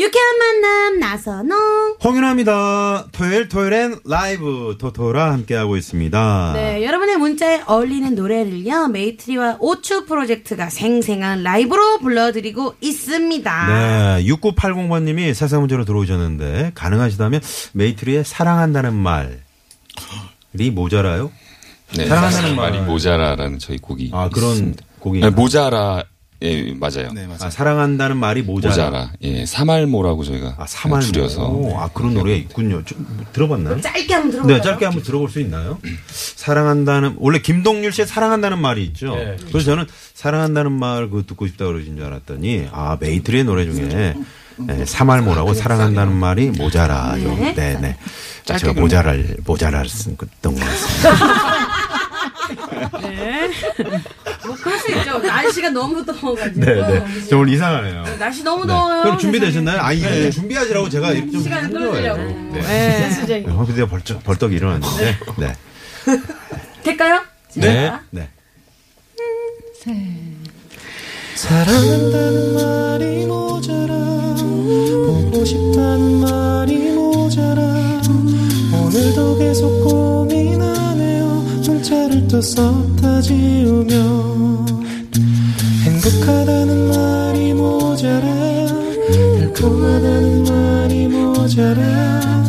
유쾌한 만남 나선홍. 홍윤아입니다. 토요일 토요일엔 라이브 토토라 함께하고 있습니다. 네, 여러분의 문자에 어울리는 노래를요 메이트리와 오추 프로젝트가 생생한 라이브로 불러드리고 있습니다. 네, 6980번님이 세상 문제로 들어오셨는데 가능하시다면 메이트리의 사랑한다는 말이 모자라요? 네, 사랑한다는 말. 말이 모자라라는 저희 곡이 아 그런 있습니다. 곡이 네, 모자라 예 맞아요. 아, 사랑한다는 말이 모자라. 모자라 예 사말모라고 저희가 아 사말 줄여서 아 그런 노래가 있군요. 좀 들어봤나요? 짧게 한번 들어볼까요? 네, 짧게 한번 들어볼 수 있나요? 사랑한다는 원래 김동률 씨의 사랑한다는 말이 있죠. 그래서 저는 사랑한다는 말그 듣고 싶다 그러신 줄 알았더니 아 메이트리의 노래 중에 네, 사말모라고 사랑한다는 말이 모자라죠. 네, 네. 자, 제가 모자랄 모자랄 쓴 것던 것 같습니다. 뭐 그럴 수 있죠. 날씨가 너무 더워가지고. 네, 네. 저 오늘 이상하네요. 날씨 너무 네. 더워요. 그럼 준비되셨나요? 아, 이거 좀 준비하시라고 제가 이렇게 좀 시간을. 끌어주려고. 네. 네. 어, 근데 벌떡, 벌떡 일어났는데. 네. 될까요? 네. 네. 사랑한다는 말이 모자라 보고 싶다는 말이 모자라 오늘도 계속 문자를 또 썼다 지우며 행복하다는 말이 모자라 달콤하다는 말이 모자라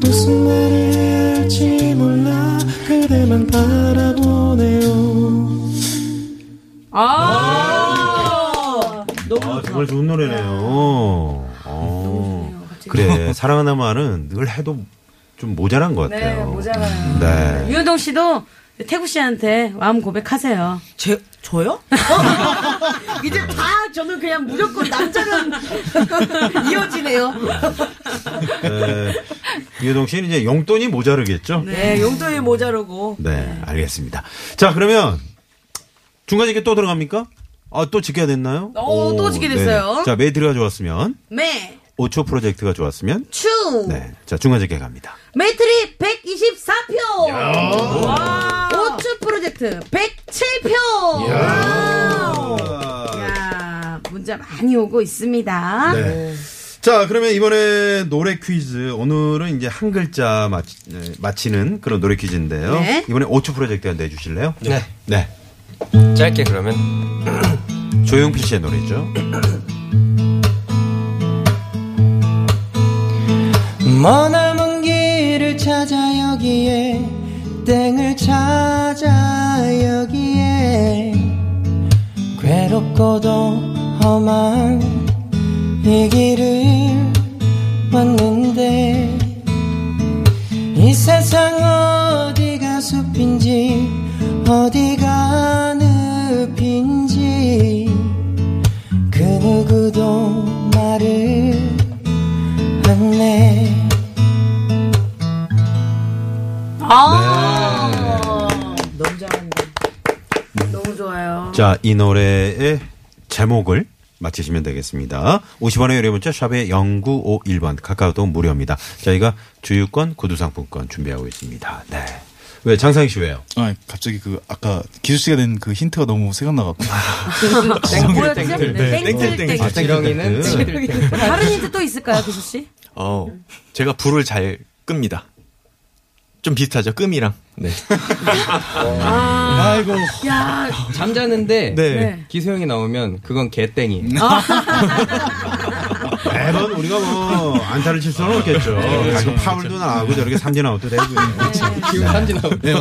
무슨 말을 해야 할지 몰라 그대만 바라보네요 아, 너무 아, 정말 좋은 노래네요. 어. 그래. 사랑하는 말은 늘 해도 좀 모자란 것 네, 같아요. 모자라요. 네. 유효동 씨도 태구 씨한테 마음 고백하세요. 제, 저요? 이제 다 저는 그냥 무조건 남자는 이어지네요. 네. 유동 씨는 이제 용돈이 모자르겠죠? 네, 용돈이 모자르고. 네, 알겠습니다. 자, 그러면 중간에 이게 또 들어갑니까? 아, 또 집계 됐나요? 오, 또 집계 됐어요. 네네. 자, 메이트리가 좋았으면, 네. 오추 프로젝트가 좋았으면, 추. 네. 자, 중간 집계 갑니다. 메이트리 124표. 오추 프로젝트 107표. 야, 문자 많이 오고 있습니다. 네. 자, 그러면 이번에 노래 퀴즈. 오늘은 이제 한 글자 맞히, 네, 맞히는 그런 노래 퀴즈인데요. 네. 이번에 오추 프로젝트가 내주실래요? 네. 네. 짧게 그러면 조용필 씨의 노래죠. 머나먼 길을 찾아 여기에 땡을 찾아 여기에 괴롭고도 험한 이 길을 왔는데 이 세상 어디가 숲인지 어디가 늪인지 그 누구도 말을 안내 아. 너무 잘한다. 너무 좋아요. 자, 이 노래의 제목을 맞히시면 되겠습니다. 50원의 유료 문자 샵의 0951번 카카오톡 무료입니다. 저희가 주유권 구두상품권 준비하고 있습니다. 네. 왜 장상희 씨 왜요? 아, 갑자기 그 아까 기수 씨가 낸 그 힌트가 너무 생각나갖고. 뭐였지? 네, 땡땡땡. 아, 지렁이는 땡땡땡. 땡땡땡. 다른 힌트 또 있을까요, 기수 씨? 어, 제가 불을 잘 끕니다. 좀 비슷하죠, 끔이랑. 네. 아이고. 야, 잠자는데 네. 네. 기수형이 나오면 그건 개땡이. 매번 우리가 뭐 안타를 칠 수는 없겠죠. 가끔 파울도 나오고 저렇게 삼진 아웃도 되고. 기운 삼진 나오. 네,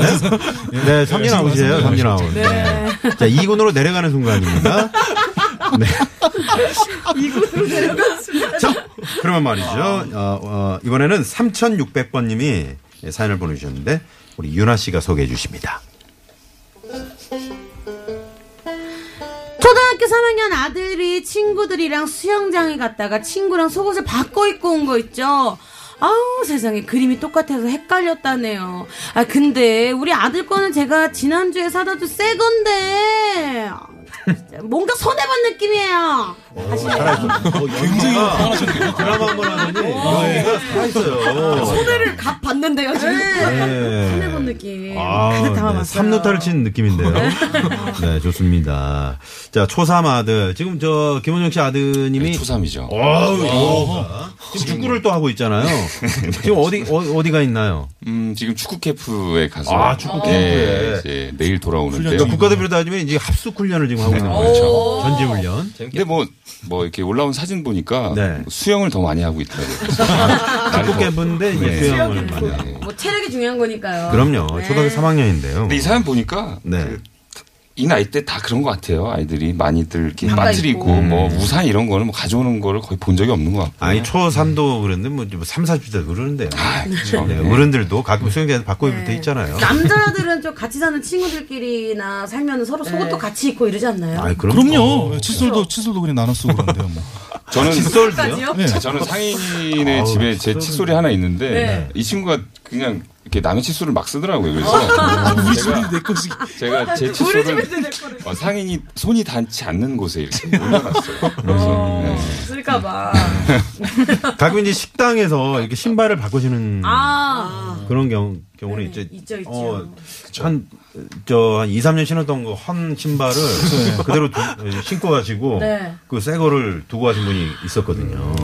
네 삼진 아웃이에요. 삼진 아웃. 네. 자, 2군으로 내려가는 순간입니다. 네. 2군으로 내려갔습니다. 자, 그러면 말이죠. 어, 어, 이번에는 3600번님이 사연을 보내주셨는데, 우리 윤아 씨가 소개해 주십니다. 초등학교 3학년 아들이 친구들이랑 수영장에 갔다가 친구랑 속옷을 바꿔 입고 온 거 있죠. 아우 세상에 그림이 똑같아서 헷갈렸다네요. 아 근데 우리 아들 거는 제가 지난주에 사다 준 새 건데 아, 뭔가 손해 본 느낌이에요. 굉장히 화나셨네요. 드라마 한 번 하더니 여기가 살아있어요. 손해를 갚 받는데요 지금. 네. 손해 본 느낌. 아, 가득 네. 담아봤어요. 삼루타를 친 느낌인데요. 네, 좋습니다. 자, 초삼 아들. 지금 저, 김원정 씨 아드님이. 초삼이죠. 어우, 어. 지금 축구를 또 하고 있잖아요. 지금 어디, 어, 디가 있나요? 음, 지금 축구 캠프에 가서. 아, 축구 캠프에. 예, 이제 내일 돌아오는데요. 그러니까 국가대표로 따지면 이제 합숙 훈련을 지금 하고 있는 거죠. 전지 훈련. 근데 뭐, 뭐 이렇게 올라온 사진 보니까 네. 수영을 더 많이 하고 있더라고요. 축구 이제 네. 수영을 많이 하고. 뭐 체력이 중요한 거니까요. 그럼요. 네. 초등학교 3학년인데요. 근데 이 사람 보니까 네. 이 나이 때 다 그런 것 같아요. 아이들이 많이들 이렇게 빠뜨리고. 뭐 우산 이런 거는 뭐 가져오는 거를 거의 본 적이 없는 것 같고. 아니, 초3도 그랬는데 뭐 3, 40대 그러는데요. 아, 그렇죠. 네, 네. 어른들도 가끔 수영장에서 바꿔 입을 때 있잖아요. 남자들은 좀 같이 사는 친구들끼리나 살면 서로 속옷도 같이 입고 이러지 않나요? 아이, 그럼 그럼요. 칫솔도 칫솔도 그냥 나눠 쓰고 그런데요. 뭐. 저는 까지요? 네. 저는 상인의 집에 제 칫솔이 하나 있는데 네. 이 친구가 그냥 이렇게 남의 칫솔을 막 쓰더라고요. 그래서 우리 제가 집이 내 것이. 제가 제 칫솔을 어, 상인이 손이 닿지 않는 곳에 이렇게 올려놨어요. 그래서 네. 쓸까봐. 가끔 이제 식당에서 이렇게 신발을 바꾸시는 아. 그런 경우, 경우는 네, 있죠. 있죠, 있죠. 어, 한, 저, 한 2, 3년 신었던 거헌 신발을 그대로 두- 신고 가시고 네. 그새 거를 두고 가신 분이 있었거든요.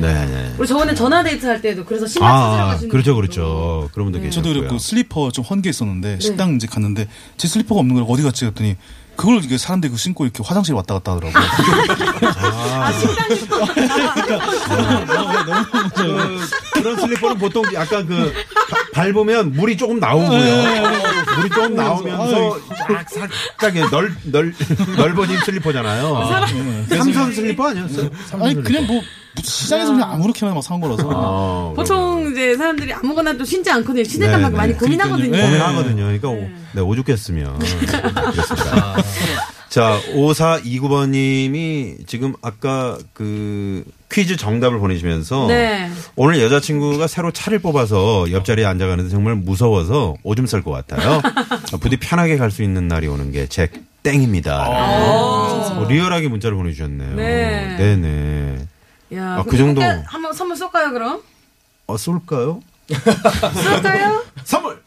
네, 네. 우리 저번에 전화 데이트 할 때도 그래서 신발 찾으러 아, 가시는 그렇죠. 그렇죠. 그런 분도 계셨고요. 저도 그랬고 슬리퍼 좀 헌게 네. 있었는데 식당 이제 갔는데 제 슬리퍼가 없는 걸 어디 갔지 했더니 그걸 이게 사람들이 그 신고 이렇게 화장실 왔다 갔다 하더라고요. 아, 그, 그런 슬리퍼는 보통 약간 그 바- 밟으면 물이 조금 나오고요. 물이 조금 나오면서 쫙 살짝 넓, 넓, 넓어진 슬리퍼잖아요. 삼선 슬리퍼 아니었어요? 아니 그냥 뭐 시장에서 그냥 아무렇게나 막 산 거라서. 어, 보통 이제 사람들이 아무거나 또 신지 않거든요. 신을까 네, 막 네. 많이 고민하거든요. 네. 고민하거든요. 그러니까 오, 네, 오죽했으면. 그렇습니다. 자, 5429번님이 지금 아까 그 퀴즈 정답을 보내시면서 네. 오늘 여자친구가 새로 차를 뽑아서 옆자리에 앉아가는데 정말 무서워서 오줌 쌀 것 같아요. 부디 편하게 갈 수 있는 날이 오는 게 제 땡입니다. 어, 리얼하게 문자를 보내주셨네요. 네. 네네. 야, 아, 그 정도. 한번 선물 쏠까요, 그럼? 어, 쏠까요? 쏠까요? 선물!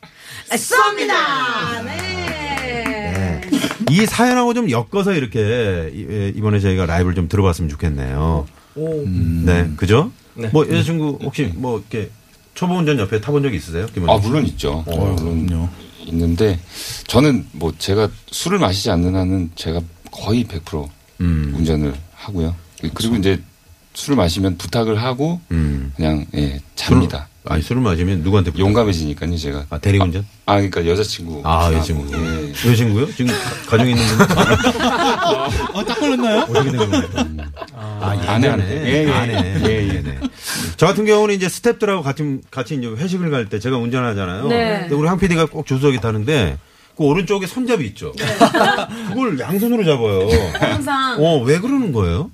아, 쏩니다! 네. 이 사연하고 좀 엮어서 이렇게 이- 예, 이번에 저희가 라이브를 좀 들어봤으면 좋겠네요. 음, 네, 그죠? 뭐 여자친구 혹시 뭐 이렇게 초보 운전 옆에 타본 적 있으세요? 아 씨? 물론 있죠. 어, 물론 그럼요. 있는데 저는 뭐 제가 술을 마시지 않는 한은 제가 거의 100% 음, 운전을 하고요. 그리고 이제 술을 마시면 부탁을 하고 음. 그냥 예 잡니다. 아니 술을 마시면 누구한테 부탁- 용감해지니까요 제가. 아 대리운전? 아 그러니까 여자친구. 아, 여자친구. 예. 여자친구요? 지금 가- 가정에 있는 분 어, 딱 걸렸나요? 어떻게 된 건가요? 아, 아내, 아내. 예전에. 예, 예. 아내. 예, 예. 네. 저 같은 경우는 이제 스탭들하고 같이 같이 이제 회식을 갈 때 제가 운전하잖아요. 네. 근데 우리 황 PD가 꼭 조수석에 타는데 그 오른쪽에 손잡이 있죠. 그걸 양손으로 잡아요. 항상 어, 왜 그러는 거예요?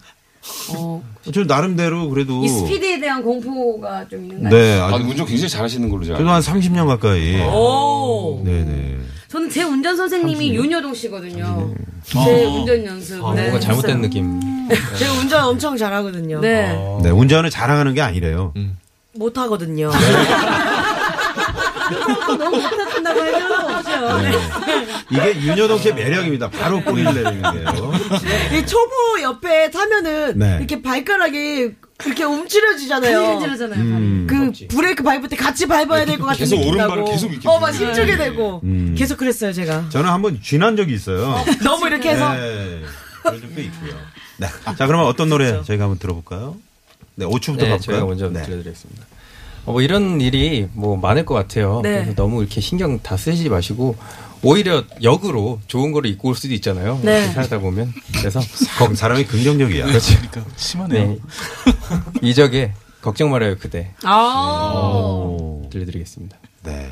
어, 저 나름대로 그래도 이 스피드에 대한 공포가 좀 있는 거 네, 아, 아주 운전 굉장히 잘하시는 걸로 제가. 저도 한 30년 가까이. 오. 네네. 저는 제 운전 선생님이 윤여동 씨거든요. 제 운전 연습. 아, 네, 뭔가 잘못된. 느낌. 제가 운전 엄청 잘하거든요. 네. 네, 운전을 자랑하는 게 아니래요. 못 하거든요. 너무 못하신다고 해도 네. 이게 윤여동 씨의 매력입니다. 바로 꼬리를 내리는 게요. 이 초보 옆에 타면은 네. 이렇게 발가락이 이렇게 움츠려지잖아요. 찔러잖아요. 음. 그 브레이크 밟을 때 같이 밟아야 될 것 같은 계속 느낌 오른발을. 계속 이렇게 어, 막. 힘주게 되고. 음. 계속 그랬어요, 제가. 저는 한번 쥐난 적이 있어요. 너무 이렇게 해서. 네. 그런 적도 있고요. 네. 자, 그러면 어떤 노래 저희가 한번 들어볼까요? 네, 5초부터 네, 가볼까요? 제가 먼저 네. 들려드리겠습니다. 어, 뭐 이런 일이 뭐 많을 것 같아요. 네. 그래서 너무 이렇게 신경 다 쓰지 마시고 오히려 역으로 좋은 거를 입고 올 수도 있잖아요. 네. 살다 보면 그래서 거- 사람이 긍정적이야. 그러니까 심하네요. 네. 이적에 걱정 말아요 그대 아. 오. 들려드리겠습니다. 네.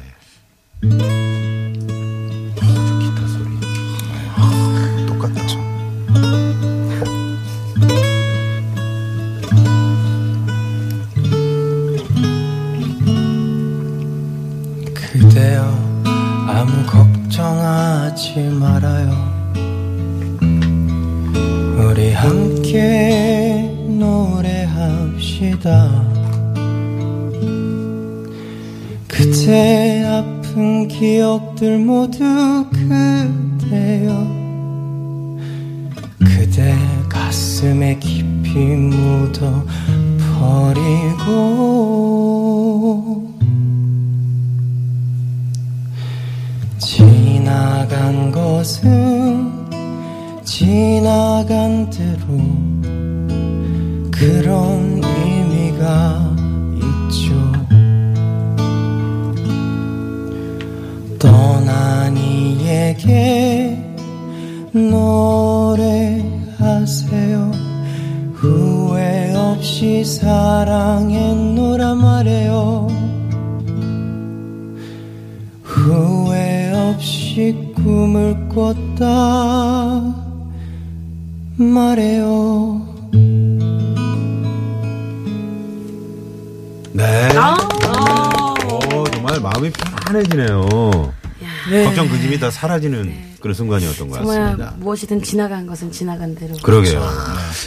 모두 그대여. 그대 가슴에 깊이 묻어 버리고 지나간 것은 지나간 대로 그런 의미가 이에게 노래하세요. 후회 없이 사랑했노라 말해요. 후회 없이 꿈을 꿨다 말해요. 네. 오, 정말 마음이 편안해지네요. 네. 걱정 근심이 다 사라지는 그런 순간이었던 것 같습니다. 무엇이든 지나간 것은 지나간 대로. 그러게요.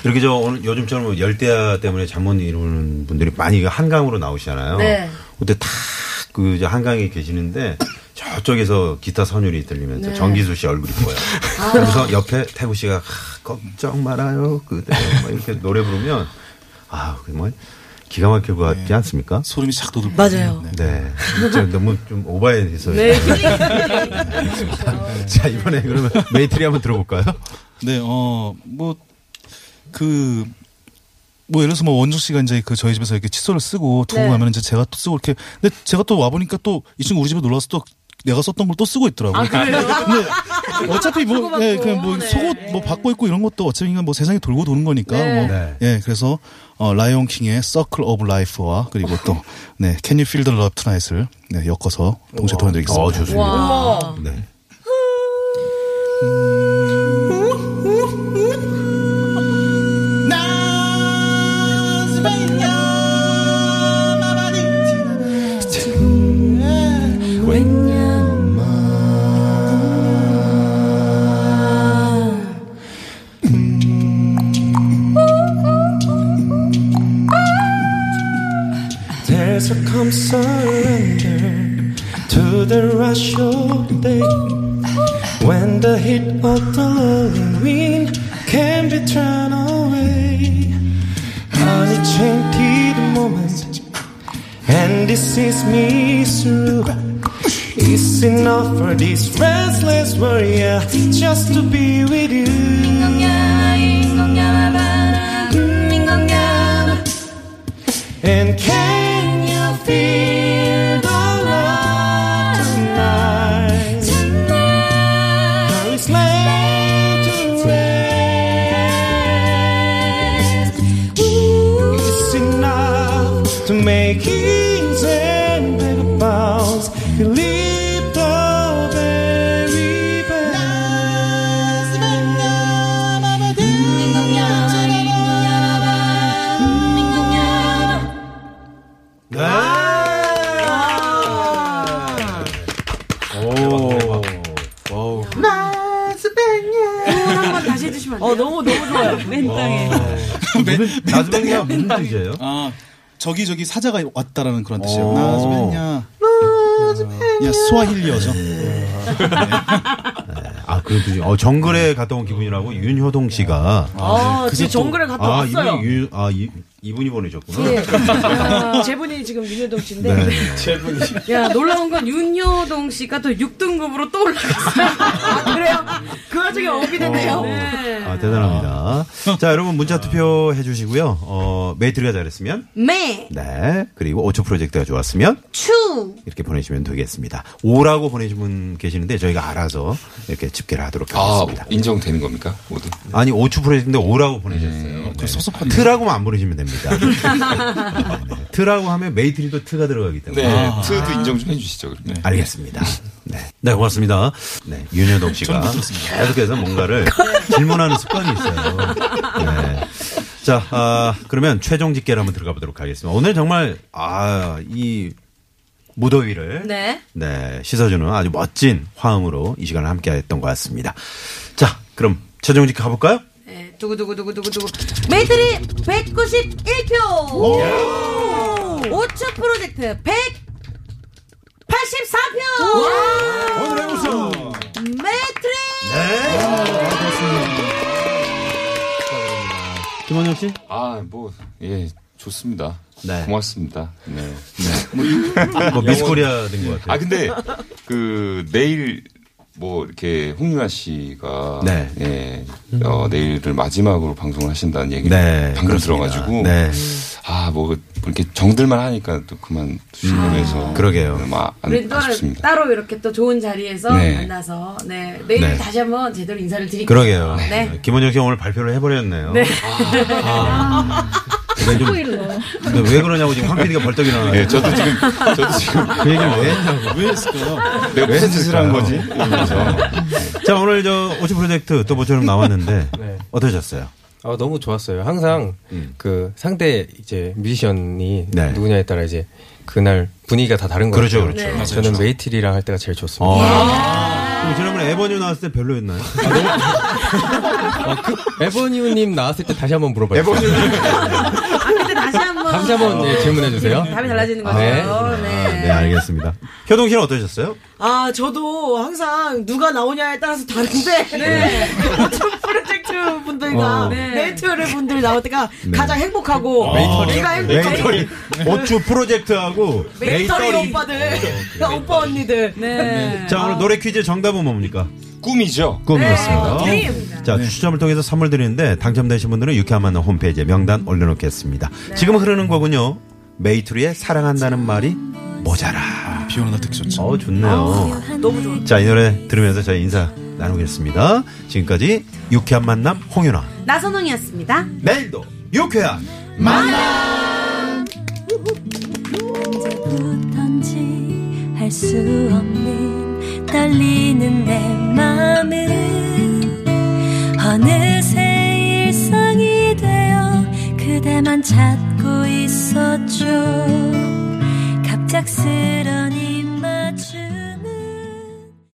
이렇게 저 오늘 요즘처럼 뭐 열대야 때문에 잠못 이루는 분들이 많이 그 한강으로 나오시잖아요. 네. 그때 탁그 한강에 계시는데 저쪽에서 기타 선율이 들리면서 네. 정기수 씨 얼굴이 보여요. 아. 그래서 옆에 태구 씨가 하, 걱정 말아요 그대 막 이렇게 노래 부르면 아 정말 기가 막힐 것 같지 않습니까? 소름이 싹 돋을 맞아요. 네. 진짜 너무 좀 오버해서. 네. 자, 이번에 그러면 메이트리 한번 들어볼까요? 네, 어, 뭐, 그, 뭐, 예를 들어서 뭐, 원정 씨가 이제 그 저희 집에서 이렇게 칫솔을 쓰고 두고 네. 가면 이제 제가 또 쓰고 이렇게, 근데 제가 또 와보니까 또 이 친구 우리 집에 놀러 와서 또 내가 썼던 걸 또 쓰고 있더라고요. 아, 그래요? 근데 어차피 뭐, 예, 그냥 뭐 네. 속옷 뭐 바꿔 입고 이런 것도 어차피 그냥 뭐 세상이 돌고 도는 거니까. 네. 뭐, 네. 예, 그래서, 어, 라이온 킹의 Circle of Life와 그리고 또, 네, Can You Feel the Love Tonight을 네, 엮어서 동시에 보내드리겠습니다. 어, 좋습니다. 와. 네. Surrender to the rush of the day when the heat of the rolling wind can be turned away. Unenchanted moment, and this is me through. It's enough for this restless warrior just to be with you. 나즈뱅이가 무슨 뜻이에요? 아, 저기 저기 사자가 왔다라는 그런 뜻이에요. 오. 나즈베냐. 야, 스와힐리어죠. 아, 그 뜻이. 어, 정글에 갔다 온 기분이라고 윤효동 씨가. 아, 또- 정글에 갔다 아, 왔어요. 이분이, 윤, 아, 이, 이분이 보내셨구나. 예. 제분이 지금 윤여동 씨인데. 네. 야, 놀라운 건 윤효동 씨가 또 6등급으로 또 올라갔어요. 아, 그래요? 그 나중에 업이 됐네요. 아, 대단합니다. 자, 여러분 문자 투표 해주시고요. 어, 메이트리가 잘했으면 메, 네. 그리고 오추 프로젝트가 좋았으면 추. 이렇게 보내주시면 되겠습니다. 오라고 보내신 분 계시는데 저희가 알아서 이렇게 집계를 하도록 아, 하겠습니다. 인정되는 겁니까? 모두? 아니 오추 프로젝트인데 오라고 보내셨어요. 네. 섭섭한데. 트라고 안 보내시면 됩니다. 네. 트라고 하면 메이트리도 트가 들어가기 때문에. 네, 트도 인정 좀 해주시죠, 그러면. 알겠습니다. 네. 네, 고맙습니다. 네, 윤여동 씨가 계속해서 뭔가를 질문하는 습관이 있어요. 네. 자, 아, 그러면 최종 집계를 한번 들어가 보도록 하겠습니다. 오늘 정말, 아, 이 무더위를. 네. 네, 씻어주는 아주 멋진 화음으로 이 시간을 함께 했던 것 같습니다. 자, 그럼 최종 집계 가볼까요? 네, 두구두구두구두구두구. 메이트리 191표. 오추 프로젝트 184표. 오늘의 우승! 메이트리. 김원영 씨? 아, 뭐, 예, 좋습니다. 네. 고맙습니다. 네. 뭐 미스 코리아 된 것 같아요. 아, 근데, 그, 내일, 뭐, 이렇게, 홍윤아 씨가. 네. 예, 어, 내일을 마지막으로 방송을 하신다는 얘기를 네, 방금 그렇습니다. 들어가지고. 네. 아, 뭐, 이렇게 정들만 하니까 또 그만 두시고 해서. 음, 그러게요. 막, 안, 또 아쉽습니다. 따로 이렇게 또 좋은 자리에서 네. 만나서 네 내일 네. 다시 한번 제대로 인사를 드릴게요. 그러게요. 네. 김원영 씨가 오늘 발표를 해버렸네요. 네. 아. 네, 좀, 근데 왜 그러냐고 지금 황 PD가 벌떡 일어나요. 예, 저도 지금, 저도 지금. 그 얘기를 왜 했냐고. 왜 했을까요? 내가 왜 무슨 짓을 한 거지? 자, 오늘 저 오치 프로젝트 또 모처럼 나왔는데 네. 어떠셨어요? 아, 너무 좋았어요. 항상 음. 그 상대 이제 뮤지션이 네. 누구냐에 따라 이제 그날 분위기가 다 다른 것 그렇죠, 같아요. 그렇죠. 네. 저는 메이트리랑 할 때가 제일 좋습니다. 아. 그럼 지난번에 에버뉴 나왔을 때 별로였나요? 에버뉴님 나왔을 때 다시 한번 물어봐요. 아 근데 다시 한 번 다시 한번 예, 질문해 주세요. 답이 달라지는 거죠. 네. 네. 네, 알겠습니다. 효동 씨는 어떠셨어요? 아, 저도 항상 누가 나오냐에 따라서 다른데, 네. 프로젝트 분들과 어. 메이트리 분들 나올 때가 가장 행복하고, 어. 내가 행복하고, 메이트리. 프로젝트하고 메이트리 오빠들, 오빠 언니들. 네. 자, 오늘 노래 퀴즈 정답은 뭡니까? 꿈이죠. 꿈이었습니다. Dream. 자, 추첨을 통해서 선물 드리는데 당첨되신 분들은 유쾌한 만남 홈페이지에 명단 올려놓겠습니다. 지금 흐르는 거군요. 메이트리의 사랑한다는 말이 모자라. 비 오는 날 듣기 좋죠. 어, 좋네요. 너무 좋아. 자, 이 노래 들으면서 저희 인사 나누겠습니다. 지금까지 유쾌한 만남 홍윤아. 나선홍이었습니다. 내일도 유쾌한 언제부턴지 알수 없는 떨리는 내 맘은 어느새 일상이 되어 그대만 찾 고 있었죠. 갑작스런 이말